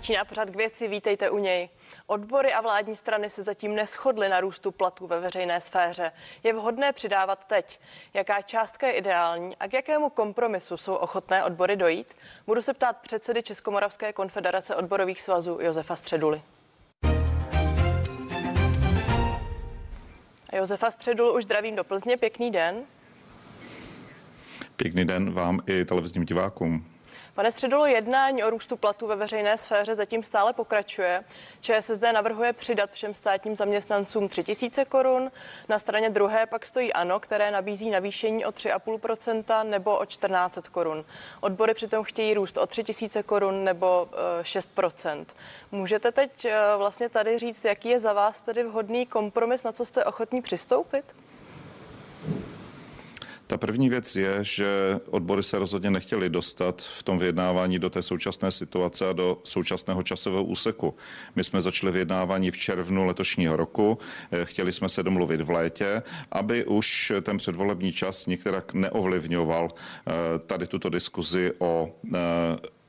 Začíná pořád k věci, vítejte u něj. Odbory a vládní strany se zatím neschodly na růstu platů ve veřejné sféře. Je vhodné přidávat teď. Jaká částka je ideální a k jakému kompromisu jsou ochotné odbory dojít? Budu se ptát předsedy Českomoravské konfederace odborových svazů Josefa Středuly. Josefa Středulu už zdravím do Plzně. Pěkný den. Pěkný den vám i televizním divákům. Pane Středulo, jednání o růstu platů ve veřejné sféře zatím stále pokračuje. ČSSD navrhuje přidat všem státním zaměstnancům 3000 korun. Na straně druhé pak stojí ANO, které nabízí navýšení o 3,5% nebo o 14 korun. Odbory přitom chtějí růst o 3000 korun nebo 6%. Eh, Můžete teď eh, vlastně tady říct, jaký je za vás tedy vhodný kompromis, na co jste ochotní přistoupit? Ta první věc je, že odbory se rozhodně nechtěli dostat v tom vyjednávání do té současné situace a do současného časového úseku. My jsme začali vyjednávání v červnu letošního roku, eh, chtěli jsme se domluvit v létě, aby už ten předvolební čas některak neovlivňoval eh, tady tuto diskuzi o eh,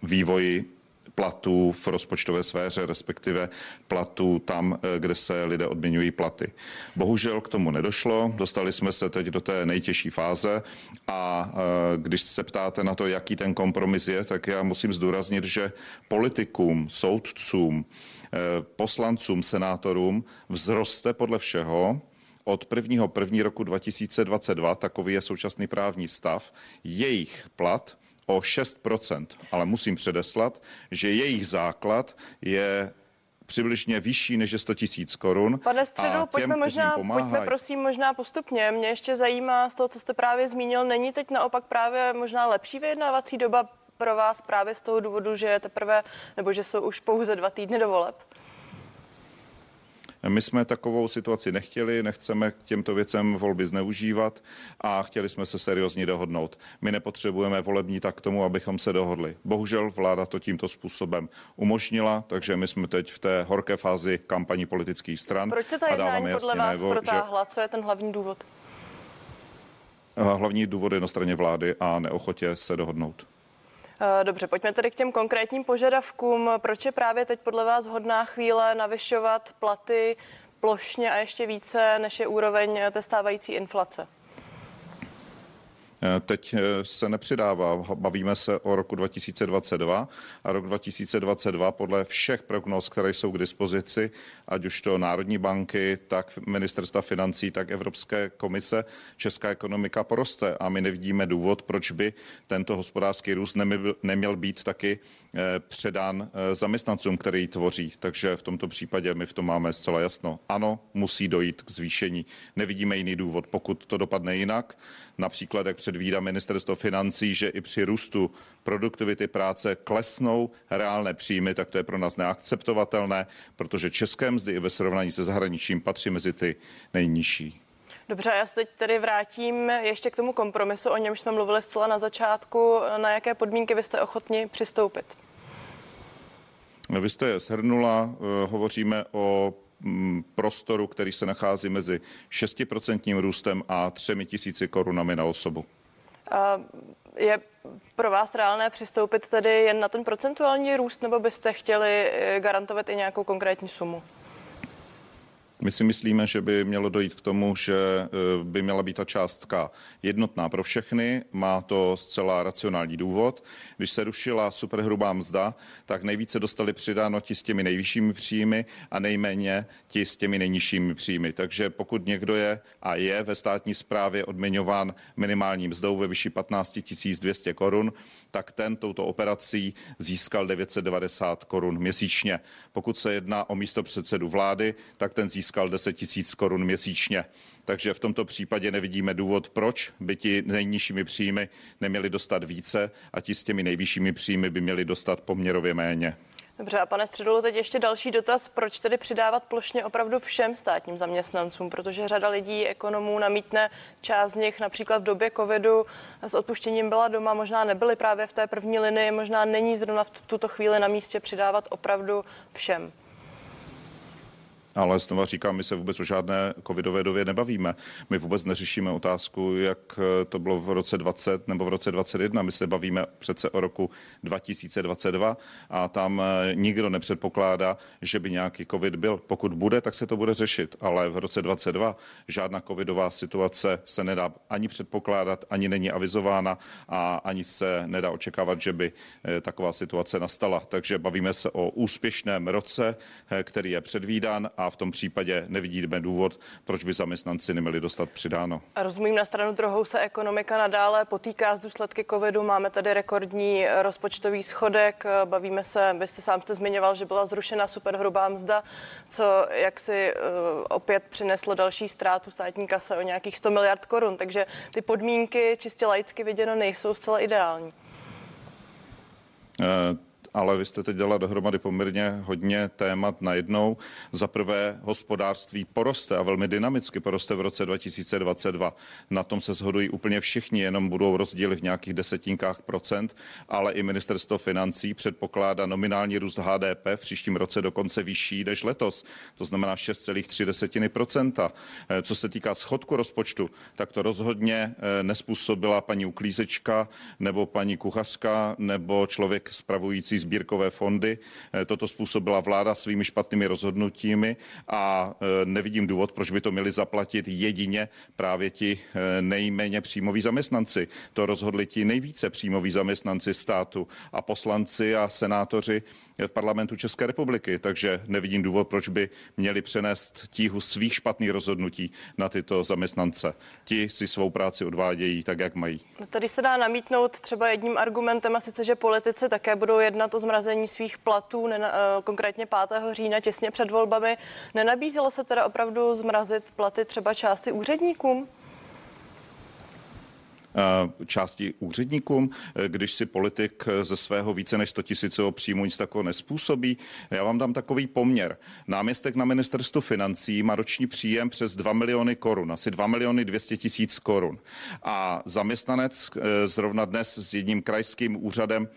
vývoji platů v rozpočtové sféře, respektive platů tam, eh, kde se lidé odměňují platy. Bohužel k tomu nedošlo, dostali jsme se teď do té nejtěžší fáze a eh, když se ptáte na to, jaký ten kompromis je, tak já musím zdůraznit, že politikům, soudcům, eh, poslancům, senátorům vzroste podle všeho od 1. 1. roku 2022, takový je současný právní stav, jejich plat o 6%, ale musím předeslat, že jejich základ je přibližně vyšší než je 100 tisíc korun. Pane Středu, pojďme možná, pojďme prosím možná postupně. Mě ještě zajímá z toho, co jste právě zmínil, není teď naopak právě možná lepší vyjednávací doba pro vás právě z toho důvodu, že je teprve, nebo že jsou už pouze dva týdny do voleb? My jsme takovou situaci nechtěli, nechceme k těmto věcem volby zneužívat a chtěli jsme se seriózně dohodnout. My nepotřebujeme volební tak k tomu, abychom se dohodli. Bohužel vláda to tímto způsobem umožnila, takže my jsme teď v té horké fázi kampaní politických stran. Proč se ta jednání podle vás nebo, protáhla? Že... Co je ten hlavní důvod? Hlavní důvod je na straně vlády a neochotě se dohodnout. Eh, dobře, pojďme tedy k těm konkrétním požadavkům. Proč je právě teď podle vás hodná chvíle navyšovat platy plošně a ještě více, než je úroveň té stávající inflace? Eh, teď eh, se nepřidává. Bavíme se o roku 2022 a rok 2022 podle všech prognóz, které jsou k dispozici, ať už to Národní banky, tak ministerstva financí, tak Evropské komise, česká ekonomika poroste a my nevidíme důvod, proč by tento hospodářský růst neměl být taky eh, předán zaměstnancům, který ji tvoří. Takže v tomto případě my v tom máme zcela jasno. Ano, musí dojít k zvýšení. Nevidíme jiný důvod. Pokud to dopadne jinak, například jak předvídá ministerstvo financí, že i při růstu produktivity práce klesnou reálné příjmy, tak to je pro nás neakceptovatelné, protože české mzdy i ve srovnání se zahraničím patří mezi ty nejnižší. Dobře, já se teď tedy vrátím ještě k tomu kompromisu, o němž jsme mluvili zcela na začátku. Na jaké podmínky vy jste ochotni přistoupit? Vy jste je shrnula, eh, hovoříme o Mm, prostoru, který se nachází mezi 6% růstem a 3 tisíci korunami na osobu. Je pro vás reálné přistoupit tedy jen na ten procentuální růst, nebo byste chtěli eh, garantovat i nějakou konkrétní sumu? My si myslíme, že by mělo dojít k tomu, že eh, by měla být ta částka jednotná pro všechny. Má to zcela racionální důvod. Když se rušila superhrubá mzda, tak nejvíce dostali přidáno ti s těmi nejvyššími příjmy a nejméně ti s těmi nejnižšími příjmy. Takže pokud někdo je a je ve státní správě odměňován minimální mzdou ve vyšší 15 200 korun, tak ten touto operací získal 990 korun měsíčně. Pokud se jedná o místo předsedu vlády, tak ten získal získal 10 tisíc korun měsíčně. Takže v tomto případě nevidíme důvod, proč by ti nejnižšími příjmy neměli dostat více a ti s těmi nejvyššími příjmy by měli dostat poměrově méně. Dobře, a pane Středolu, teď ještě další dotaz. Proč tedy přidávat plošně opravdu všem státním zaměstnancům? Protože řada lidí, ekonomů namítne, část z nich například v době covidu s odpuštěním byla doma, možná nebyly právě v té první linii, možná není zrovna v tuto chvíli na místě přidávat opravdu všem. Ale znova říkám, my se vůbec o žádné covidové dově nebavíme. My vůbec neřešíme otázku, jak to bylo v roce 20 nebo v roce 21. My se bavíme přece o roku 2022 a tam eh, nikdo nepředpokládá, že by nějaký covid byl. Pokud bude, tak se to bude řešit. Ale v roce 22 žádná covidová situace se nedá ani předpokládat, ani není avizována a ani se nedá očekávat, že by eh, taková situace nastala. Takže bavíme se o úspěšném roce, eh, který je předvídán a v tom případě nevidíme důvod, proč by zaměstnanci neměli dostat přidáno. Rozumím, na stranu druhou se ekonomika nadále potýká s důsledky covidu. Máme tady rekordní rozpočtový schodek. Bavíme se, byste sám jste zmiňoval, že byla zrušena superhrubá mzda, co jak si uh, opět přineslo další ztrátu státní kase o nějakých 100 miliard korun. Takže ty podmínky čistě laicky viděno nejsou zcela ideální. Uh ale vy jste teď dělala dohromady poměrně hodně témat najednou. Za prvé hospodářství poroste a velmi dynamicky poroste v roce 2022. Na tom se shodují úplně všichni, jenom budou rozdíly v nějakých desetinkách procent, ale i ministerstvo financí předpokládá nominální růst HDP v příštím roce dokonce vyšší než letos. To znamená 6,3 procenta. Eh, co se týká schodku rozpočtu, tak to rozhodně eh, nespůsobila paní uklízečka nebo paní kuchařka nebo člověk spravující sbírkové fondy. Eh, toto způsobila vláda svými špatnými rozhodnutími a eh, nevidím důvod, proč by to měli zaplatit jedině právě ti eh, nejméně příjmoví zaměstnanci. To rozhodli ti nejvíce příjmoví zaměstnanci státu a poslanci a senátoři v parlamentu České republiky, takže nevidím důvod, proč by měli přenést tíhu svých špatných rozhodnutí na tyto zaměstnance. Ti si svou práci odvádějí tak, jak mají. Tady se dá namítnout třeba jedním argumentem, a sice, že politici také budou jednat o zmrazení svých platů, nena, eh, konkrétně 5. října, těsně před volbami. Nenabízelo se teda opravdu zmrazit platy třeba části úředníkům? Eh, části úředníkům, eh, když si politik ze svého více než 100 tisícového příjmu nic takového nespůsobí. Já vám dám takový poměr. Náměstek na ministerstvu financí má roční příjem přes 2 miliony korun, asi 2 miliony 200 tisíc korun. A zaměstnanec zrovna dnes s jedním krajským úřadem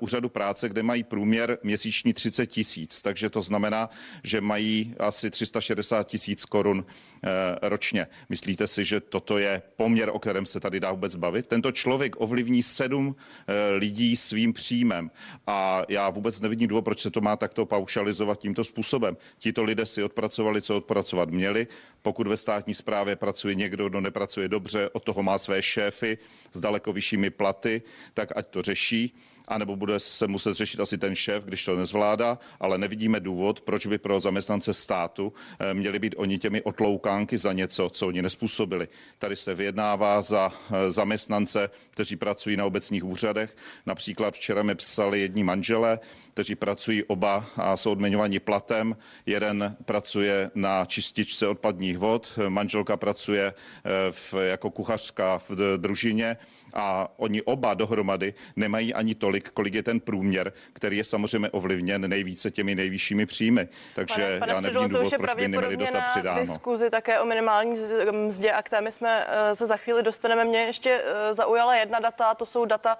úřadu práce, kde mají průměr měsíční 30 tisíc. Takže to znamená, že mají asi 360 tisíc korun eh, ročně. Myslíte si, že toto je poměr, o kterém se tady dá vůbec bavit? Tento člověk ovlivní sedm eh, lidí svým příjmem a já vůbec nevidím důvod, proč se to má takto paušalizovat tímto způsobem. Tito lidé si odpracovali, co odpracovat měli. Pokud ve státní správě pracuje někdo, kdo nepracuje dobře, od toho má své šéfy s daleko vyššími platy, tak ať to řeší anebo bude se muset řešit asi ten šéf, když to nezvládá, ale nevidíme důvod, proč by pro zaměstnance státu eh, měli být oni těmi otloukánky za něco, co oni nespůsobili. Tady se vyjednává za eh, zaměstnance, kteří pracují na obecních úřadech. Například včera mi psali jedni manželé, kteří pracují oba a jsou odměňovaní platem. Jeden pracuje na čističce odpadních vod, manželka pracuje eh, v, jako kuchařka v družině a oni oba dohromady nemají ani tolik, kolik je ten průměr, který je samozřejmě ovlivněn nejvíce těmi nejvyššími příjmy. Takže pane, pane já nevidím důvod, proč by neměli dostat přidáno. diskuzi také o minimální mzdě a k té my jsme eh, se za chvíli dostaneme. Mě ještě eh, zaujala jedna data, to jsou data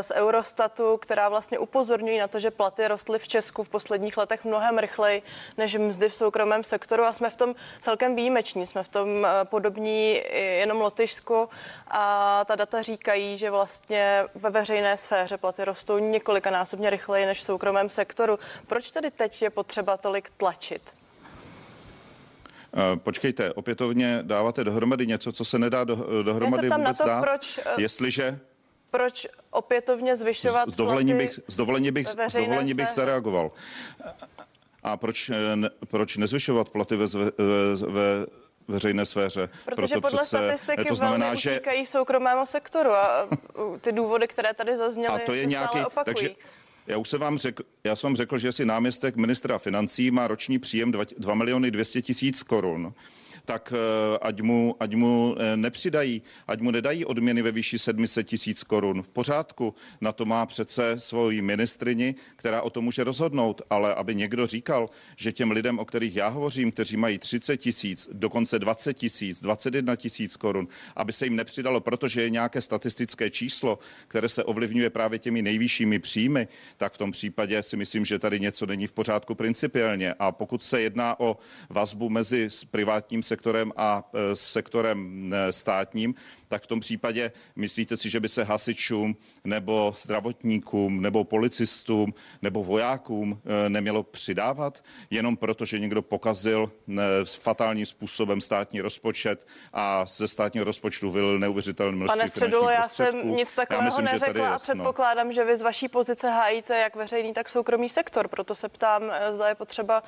z Eurostatu, která vlastně upozorňují na to, že platy rostly v Česku v posledních letech mnohem rychleji než mzdy v soukromém sektoru a jsme v tom celkem výjimeční. Jsme v tom eh, podobní jenom Lotyšsku a ta data říkají, že vlastně ve veřejné sféře platy rostou několikanásobně rychleji než v soukromém sektoru. Proč tedy teď je potřeba tolik tlačit? Eh, počkejte, opětovně dáváte dohromady něco, co se nedá do, dohromady vůbec na to, dát? Proč, eh, jestliže proč opětovně zvyšovat z dovolení bych, z dovolení bych, z dovolení bych zareagoval. A proč, ne, proč nezvyšovat platy ve, ve, ve veřejné sféře. Protože Proto podle přece, statistiky to znamená, velmi že utíkají soukromému sektoru a ty důvody, které tady zazněly, a to je nějaký, opakují. Takže, já už jsem vám řekl, já jsem vám řekl, že si náměstek ministra financí má roční příjem 2, 2 miliony 200 tisíc korun tak ať mu, ať mu nepřidají, ať mu nedají odměny ve výši 700 tisíc korun. V pořádku, na to má přece svoji ministrini, která o tom může rozhodnout, ale aby někdo říkal, že těm lidem, o kterých já hovořím, kteří mají 30 tisíc, dokonce 20 tisíc, 21 tisíc korun, aby se jim nepřidalo, protože je nějaké statistické číslo, které se ovlivňuje právě těmi nejvyššími příjmy, tak v tom případě si myslím, že tady něco není v pořádku principiálně. A pokud se jedná o vazbu mezi privátním sektorem a e, sektorem e, státním, tak v tom případě myslíte si, že by se hasičům nebo zdravotníkům nebo policistům nebo vojákům eh, nemělo přidávat jenom proto, že někdo pokazil eh, fatálním způsobem státní rozpočet a ze státního rozpočtu vylil neuvěřitelné množství Pane Středulo, já jsem nic takového myslím, neřekla a předpokládám, že vy z vaší pozice hájíte jak veřejný, tak soukromý sektor. Proto se ptám, eh, zda je potřeba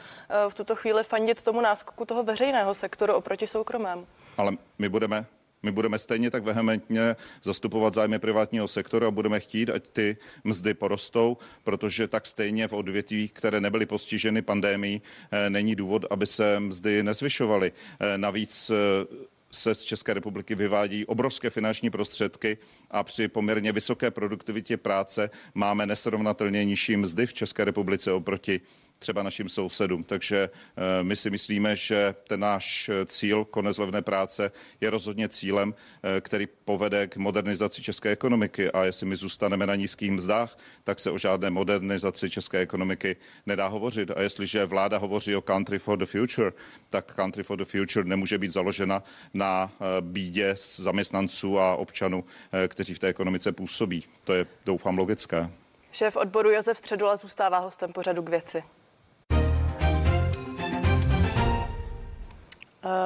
v tuto chvíli fandit tomu náskoku toho veřejného sektoru oproti soukromému. Ale my budeme my budeme stejně tak vehementně zastupovat zájmy privátního sektoru a budeme chtít, ať ty mzdy porostou, protože tak stejně v odvětví, které nebyly postiženy pandémií, eh, není důvod, aby se mzdy nezvyšovaly. Eh, navíc eh, se z České republiky vyvádí obrovské finanční prostředky a při poměrně vysoké produktivitě práce máme nesrovnatelně nižší mzdy v České republice oproti třeba našim sousedům. Takže eh, my si myslíme, že ten náš cíl, konec levné práce, je rozhodně cílem, eh, který povede k modernizaci české ekonomiky. A jestli my zůstaneme na nízkých mzdách, tak se o žádné modernizaci české ekonomiky nedá hovořit. A jestliže vláda hovoří o Country for the Future, tak Country for the Future nemůže být založena na eh, bídě zaměstnanců a občanů, kteří v té ekonomice působí. To je, doufám, logické. Šéf odboru Josef Středula zůstává hostem pořadu k věci.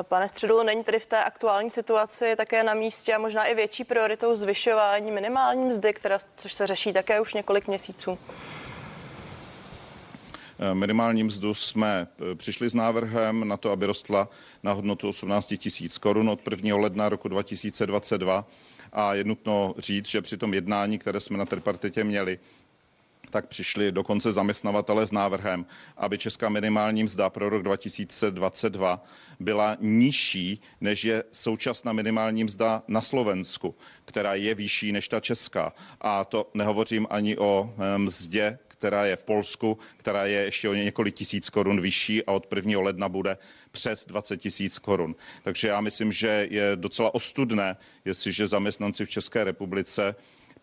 Pane Středulo, není tedy v té aktuální situaci také na místě a možná i větší prioritou zvyšování minimální mzdy, která, což se řeší také už několik měsíců? Eh, minimální mzdu jsme eh, přišli s návrhem na to, aby rostla na hodnotu 18 tisíc korun od 1. ledna roku 2022. A je nutno říct, že při tom jednání, které jsme na tripartitě měli, tak přišli dokonce zaměstnavatele s návrhem, aby česká minimální mzda pro rok 2022 byla nižší, než je současná minimální mzda na Slovensku, která je vyšší než ta česká. A to nehovořím ani o eh, mzdě, která je v Polsku, která je ještě o několik tisíc korun vyšší a od 1. ledna bude přes 20 tisíc korun. Takže já myslím, že je docela ostudné, jestliže zaměstnanci v České republice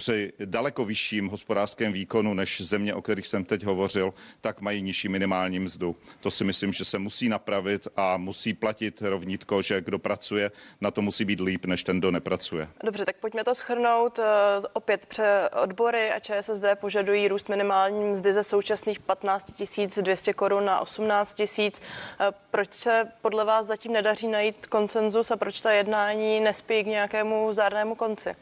při daleko vyšším hospodářském výkonu než země, o kterých jsem teď hovořil, tak mají nižší minimální mzdu. To si myslím, že se musí napravit a musí platit rovnítko, že kdo pracuje, na to musí být líp, než ten, kdo nepracuje. Dobře, tak pojďme to schrnout. Eh, opět pře odbory a ČSSD požadují růst minimální mzdy ze současných 15 200 korun na 18 tisíc. Eh, proč se podle vás zatím nedaří najít koncenzus a proč ta jednání nespí k nějakému zárnému konci?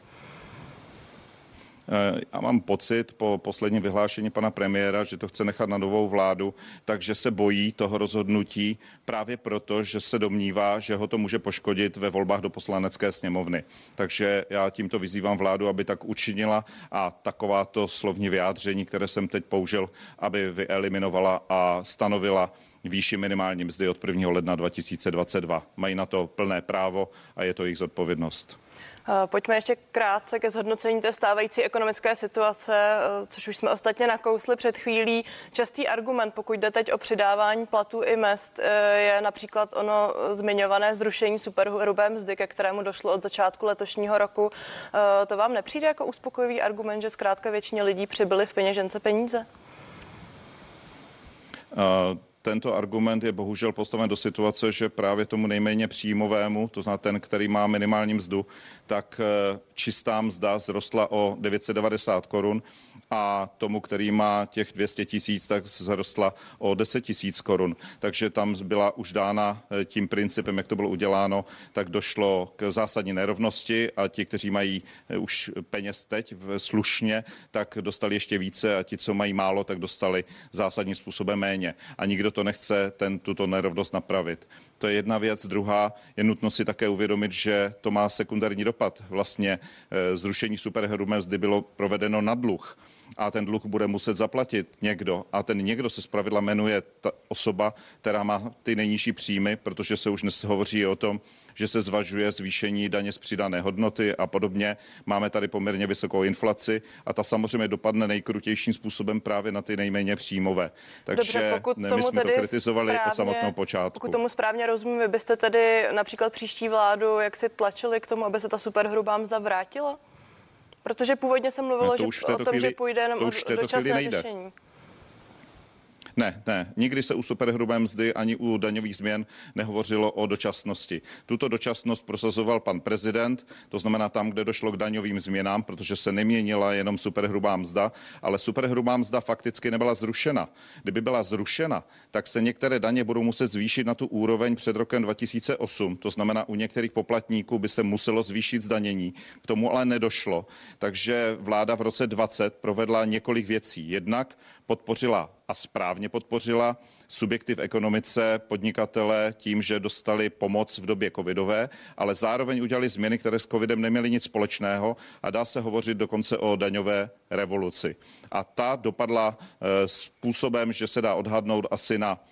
Eh, já mám pocit po posledním vyhlášení pana premiéra, že to chce nechat na novou vládu, takže se bojí toho rozhodnutí právě proto, že se domnívá, že ho to může poškodit ve volbách do poslanecké sněmovny. Takže já tímto vyzývám vládu, aby tak učinila a takováto slovní vyjádření, které jsem teď použil, aby vyeliminovala a stanovila výši minimální mzdy od 1. ledna 2022. Mají na to plné právo a je to jejich zodpovědnost. Eh, pojďme ještě krátce ke zhodnocení té stávající ekonomické situace, eh, což už jsme ostatně nakousli před chvílí. Častý argument, pokud jde teď o přidávání platů i mest, eh, je například ono zmiňované zrušení superhrubé mzdy, ke kterému došlo od začátku letošního roku. To vám nepřijde jako uspokojivý argument, že zkrátka většině lidí přibyly v peněžence peníze? Uh tento argument je bohužel postaven do situace, že právě tomu nejméně příjmovému, to znamená ten, který má minimální mzdu, tak eh, čistá mzda zrostla o 990 korun a tomu, který má těch 200 tisíc, tak zrostla o 10 tisíc korun. Takže tam byla už dána eh, tím principem, jak to bylo uděláno, tak došlo k zásadní nerovnosti a ti, kteří mají eh, už peněz teď slušně, tak dostali ještě více a ti, co mají málo, tak dostali zásadním způsobem méně. A nikdo to nechce ten, tuto nerovnost napravit. To je jedna věc. Druhá je nutno si také uvědomit, že to má sekundární dopad. Vlastně eh, zrušení superhrubé mzdy bylo provedeno na dluh a ten dluh bude muset zaplatit někdo a ten někdo se zpravidla jmenuje ta osoba, která má ty nejnižší příjmy, protože se už dnes hovoří o tom, že se zvažuje zvýšení daně z přidané hodnoty a podobně. Máme tady poměrně vysokou inflaci a ta samozřejmě dopadne nejkrutějším způsobem právě na ty nejméně příjmové. Takže Dobře, pokud ne, my jsme to kritizovali správně, od samotného počátku. Pokud tomu správně rozumím, vy byste tedy například příští vládu jak si tlačili k tomu, aby se ta superhrubá mzda vrátila? Protože původně se mluvilo Ne, to že, už v o tom, chvíli- že půjde jenom to už této dočasné nejde. řešení. Ne, ne, nikdy se u superhrubé mzdy ani u daňových změn nehovořilo o dočasnosti. Tuto dočasnost prosazoval pan prezident, to znamená tam, kde došlo k daňovým změnám, protože se neměnila jenom superhrubá mzda, ale superhrubá mzda fakticky nebyla zrušena. Kdyby byla zrušena, tak se některé daně budou muset zvýšit na tu úroveň před rokem 2008. To znamená, u některých poplatníků by se muselo zvýšit zdanění. K tomu ale nedošlo. Takže vláda v roce 20 provedla několik věcí. Jednak podpořila a správně podpořila subjekty v ekonomice, podnikatele tím, že dostali pomoc v době covidové, ale zároveň udělali změny, které s covidem neměly nic společného a dá se hovořit dokonce o daňové revoluci. A ta dopadla eh, způsobem, že se dá odhadnout asi na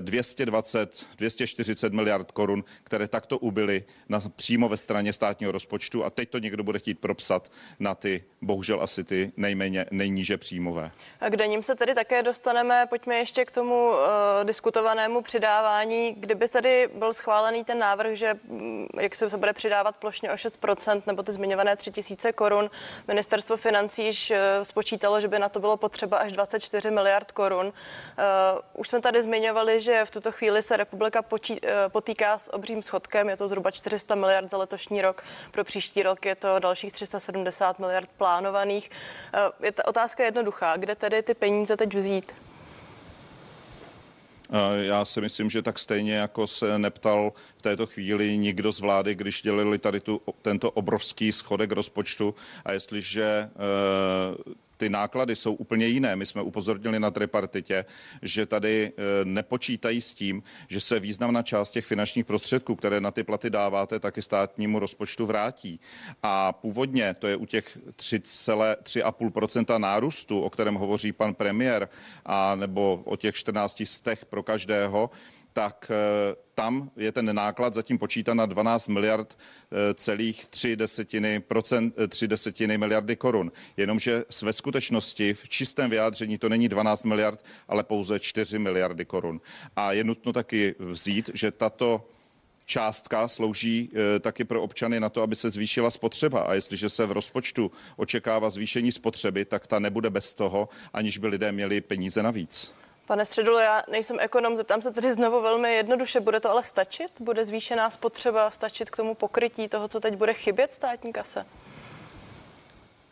220, 240 miliard korun, které takto ubyly na, přímo ve straně státního rozpočtu a teď to někdo bude chtít propsat na ty, bohužel asi ty nejméně, nejníže příjmové. A k daním se tedy také dostaneme. Pojďme ještě k tomu uh, diskutovanému přidávání. Kdyby tedy byl schválený ten návrh, že mm, jak se, bude přidávat plošně o 6%, nebo ty zmiňované 3000 korun, ministerstvo financí již uh, spočítalo, že by na to bylo potřeba až 24 miliard korun. Uh, už jsme tady zmiňovali, že v tuto chvíli se republika počí, uh, potýká s obřím schodkem, je to zhruba 400 miliard za letošní rok, pro příští rok je to dalších 370 miliard plánovaných. Uh, je ta otázka jednoduchá, kde tedy ty peníze teď vzít? Eh, Já si myslím, že tak stejně jako se neptal v této chvíli nikdo z vlády, když dělili tady tu, tento obrovský schodek rozpočtu a jestliže eh, ty náklady jsou úplně jiné. My jsme upozornili na tripartitě, že tady eh, nepočítají s tím, že se významná část těch finančních prostředků, které na ty platy dáváte, taky státnímu rozpočtu vrátí. A původně to je u těch 3,5% nárůstu, o kterém hovoří pan premiér, a nebo o těch 14 stech pro každého, tak eh, tam je ten náklad zatím počítán na 12 miliard eh, celých 3 desetiny, procent, 3 desetiny miliardy korun. Jenomže ve skutečnosti v čistém vyjádření to není 12 miliard, ale pouze 4 miliardy korun. A je nutno taky vzít, že tato částka slouží e, taky pro občany na to, aby se zvýšila spotřeba. A jestliže se v rozpočtu očekává zvýšení spotřeby, tak ta nebude bez toho, aniž by lidé měli peníze navíc. Pane Středulo, já nejsem ekonom, zeptám se tedy znovu velmi jednoduše. Bude to ale stačit? Bude zvýšená spotřeba stačit k tomu pokrytí toho, co teď bude chybět státní kase?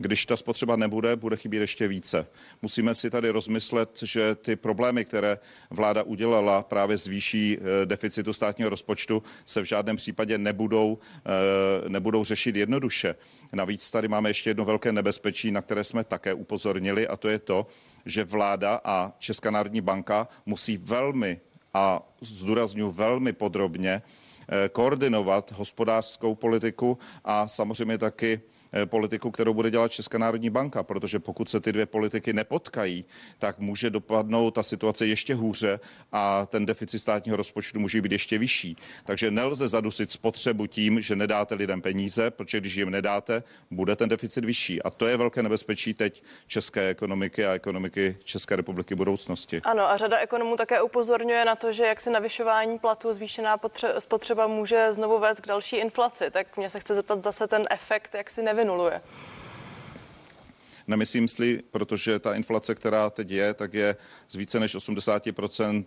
Když ta spotřeba nebude, bude chybět ještě více. Musíme si tady rozmyslet, že ty problémy, které vláda udělala právě z výší eh, deficitu státního rozpočtu, se v žádném případě nebudou, eh, nebudou řešit jednoduše. Navíc tady máme ještě jedno velké nebezpečí, na které jsme také upozornili, a to je to, že vláda a Česká národní banka musí velmi a zdůraznuju velmi podrobně eh, koordinovat hospodářskou politiku a samozřejmě taky politiku, kterou bude dělat Česká národní banka, protože pokud se ty dvě politiky nepotkají, tak může dopadnout ta situace ještě hůře a ten deficit státního rozpočtu může být ještě vyšší. Takže nelze zadusit spotřebu tím, že nedáte lidem peníze, protože když jim nedáte, bude ten deficit vyšší. A to je velké nebezpečí teď české ekonomiky a ekonomiky České republiky budoucnosti. Ano, a řada ekonomů také upozorňuje na to, že jak se navyšování platů zvýšená potře- spotřeba může znovu vést k další inflaci. Tak mě se chce zeptat zase ten efekt, jak si nevynuluje. Nemyslím si, protože ta inflace, která teď je, tak je z více než 80%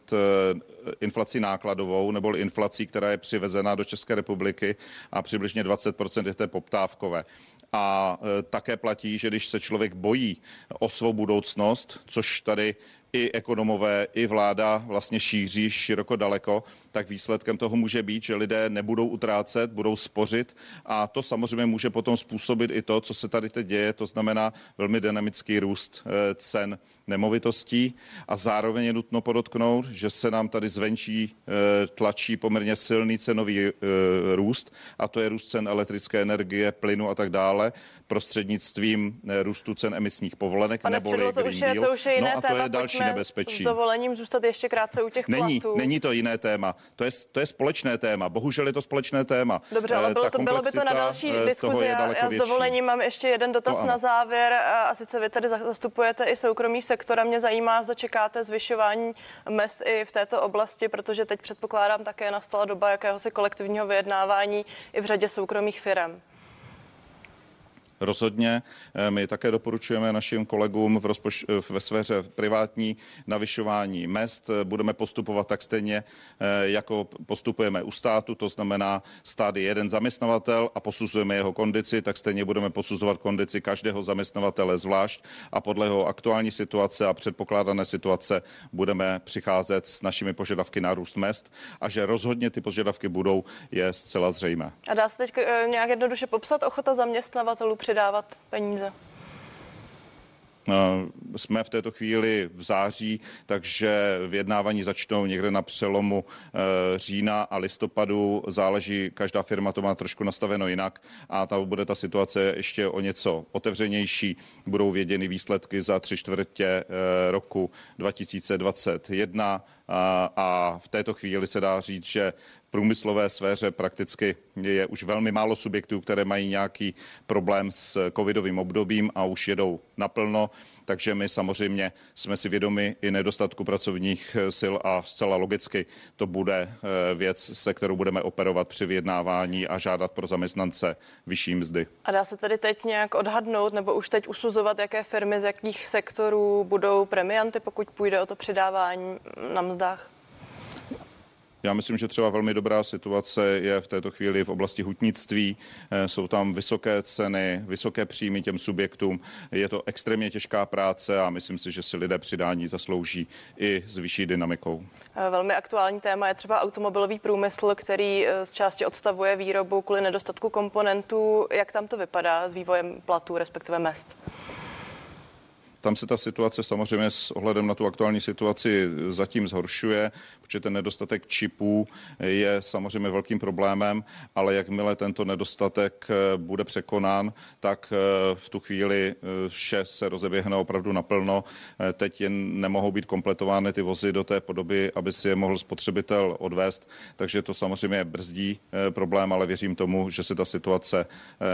inflací nákladovou, nebo inflací, která je přivezena do České republiky a přibližně 20% je té poptávkové. A e, také platí, že když se člověk bojí o svou budoucnost, což tady i ekonomové, i vláda vlastně šíří široko daleko, tak výsledkem toho může být, že lidé nebudou utrácet, budou spořit. A to samozřejmě může potom způsobit i to, co se tady teď děje, to znamená velmi dynamický růst eh, cen nemovitostí a zároveň je nutno podotknout, že se nám tady zvenčí eh, tlačí poměrně silný cenový eh, růst a to je růst cen elektrické energie, plynu a tak dále prostřednictvím růstu cen emisních povolenek Pane nebo Středlo, to už je, to už je jiné no a to téma. je další nebezpečí. S dovolením zůstat ještě krátce u těch není, platů. Není to jiné téma. To je, to je společné téma. Bohužel je to společné téma. Dobře, ale bylo, to, bylo by to na další diskuzi. Já, já s dovolením mám ještě jeden dotaz na závěr. A sice vy tady zastupujete i soukromý sektor a mě zajímá, zda čekáte zvyšování mest i v této oblasti, protože teď předpokládám také nastala doba jakéhosi kolektivního vyjednávání i v řadě soukromých firm. Rozhodně eh, my také doporučujeme našim kolegům v rozpoč- eh, ve sféře privátní navyšování mest. Budeme postupovat tak stejně, eh, jako postupujeme u státu, to znamená stát je jeden zaměstnavatel a posuzujeme jeho kondici, tak stejně budeme posuzovat kondici každého zaměstnavatele zvlášť a podle jeho aktuální situace a předpokládané situace budeme přicházet s našimi požadavky na růst mest a že rozhodně ty požadavky budou, je zcela zřejmé. A dá se teď nějak jednoduše popsat ochota zaměstnavatelů přidávat peníze? Jsme v této chvíli v září, takže vyjednávání začnou někde na přelomu eh, října a listopadu. Záleží, každá firma to má trošku nastaveno jinak a tam bude ta situace ještě o něco otevřenější. Budou věděny výsledky za tři čtvrtě eh, roku 2021 a v této chvíli se dá říct, že průmyslové sféře prakticky je už velmi málo subjektů, které mají nějaký problém s covidovým obdobím a už jedou naplno. Takže my samozřejmě jsme si vědomi i nedostatku pracovních sil a zcela logicky to bude eh, věc, se kterou budeme operovat při vyjednávání a žádat pro zaměstnance vyšší mzdy. A dá se tedy teď nějak odhadnout nebo už teď usuzovat, jaké firmy z jakých sektorů budou premianty, pokud půjde o to přidávání na mzdách? Já myslím, že třeba velmi dobrá situace je v této chvíli v oblasti hutnictví. Eh, jsou tam vysoké ceny, vysoké příjmy těm subjektům. Je to extrémně těžká práce a myslím si, že si lidé přidání zaslouží i s vyšší dynamikou. Eh, velmi aktuální téma je třeba automobilový průmysl, který eh, z části odstavuje výrobu kvůli nedostatku komponentů. Jak tam to vypadá s vývojem platů, respektive mest? Tam se ta situace samozřejmě s ohledem na tu aktuální situaci zatím zhoršuje, protože ten nedostatek čipů je samozřejmě velkým problémem, ale jakmile tento nedostatek eh, bude překonán, tak eh, v tu chvíli eh, vše se rozeběhne opravdu naplno. Teď jen nemohou být kompletovány ty vozy do té podoby, aby si je mohl spotřebitel odvést, takže to samozřejmě brzdí problém, ale věřím tomu, že se ta situace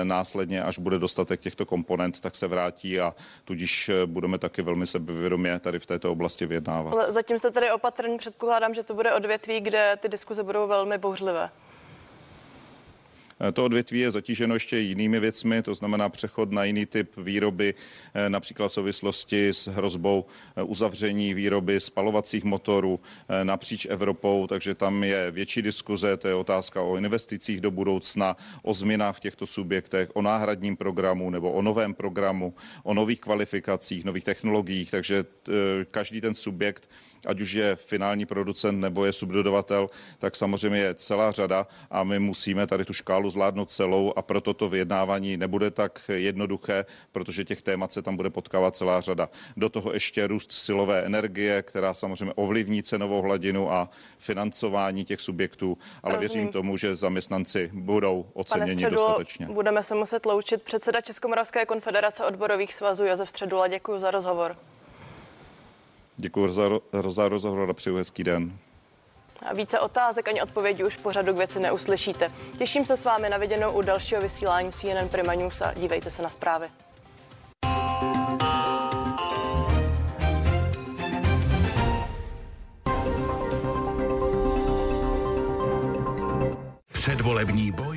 následně, až bude dostatek těchto komponent, tak se vrátí a tudíž bude budeme taky velmi sebevědomě tady v této oblasti vyjednávat. Ale zatím jste tady opatrný, předpokládám, že to bude odvětví, kde ty diskuze budou velmi bouřlivé. To odvětví je zatíženo ještě jinými věcmi, to znamená přechod na jiný typ výroby, eh, například v souvislosti s hrozbou eh, uzavření výroby spalovacích motorů eh, napříč Evropou, takže tam je větší diskuze, to je otázka o investicích do budoucna, o změnách v těchto subjektech, o náhradním programu nebo o novém programu, o nových kvalifikacích, nových technologiích, takže každý ten subjekt ať už je finální producent nebo je subdodavatel, tak samozřejmě je celá řada a my musíme tady tu škálu zvládnout celou a proto to vyjednávání nebude tak jednoduché, protože těch témat se tam bude potkávat celá řada. Do toho ještě růst silové energie, která samozřejmě ovlivní cenovou hladinu a financování těch subjektů, ale Rozumím. věřím tomu, že zaměstnanci budou oceněni Středu, dostatečně. Budeme se muset loučit. Předseda Českomoravské konfederace odborových svazů Josef Středula, děkuji za rozhovor. Děkuji za, za rozhovor a přeju hezký den. A více otázek ani odpovědí už pořadu k věci neuslyšíte. Těším se s vámi na viděnou u dalšího vysílání CNN Prima News a dívejte se na zprávy. Předvolební boj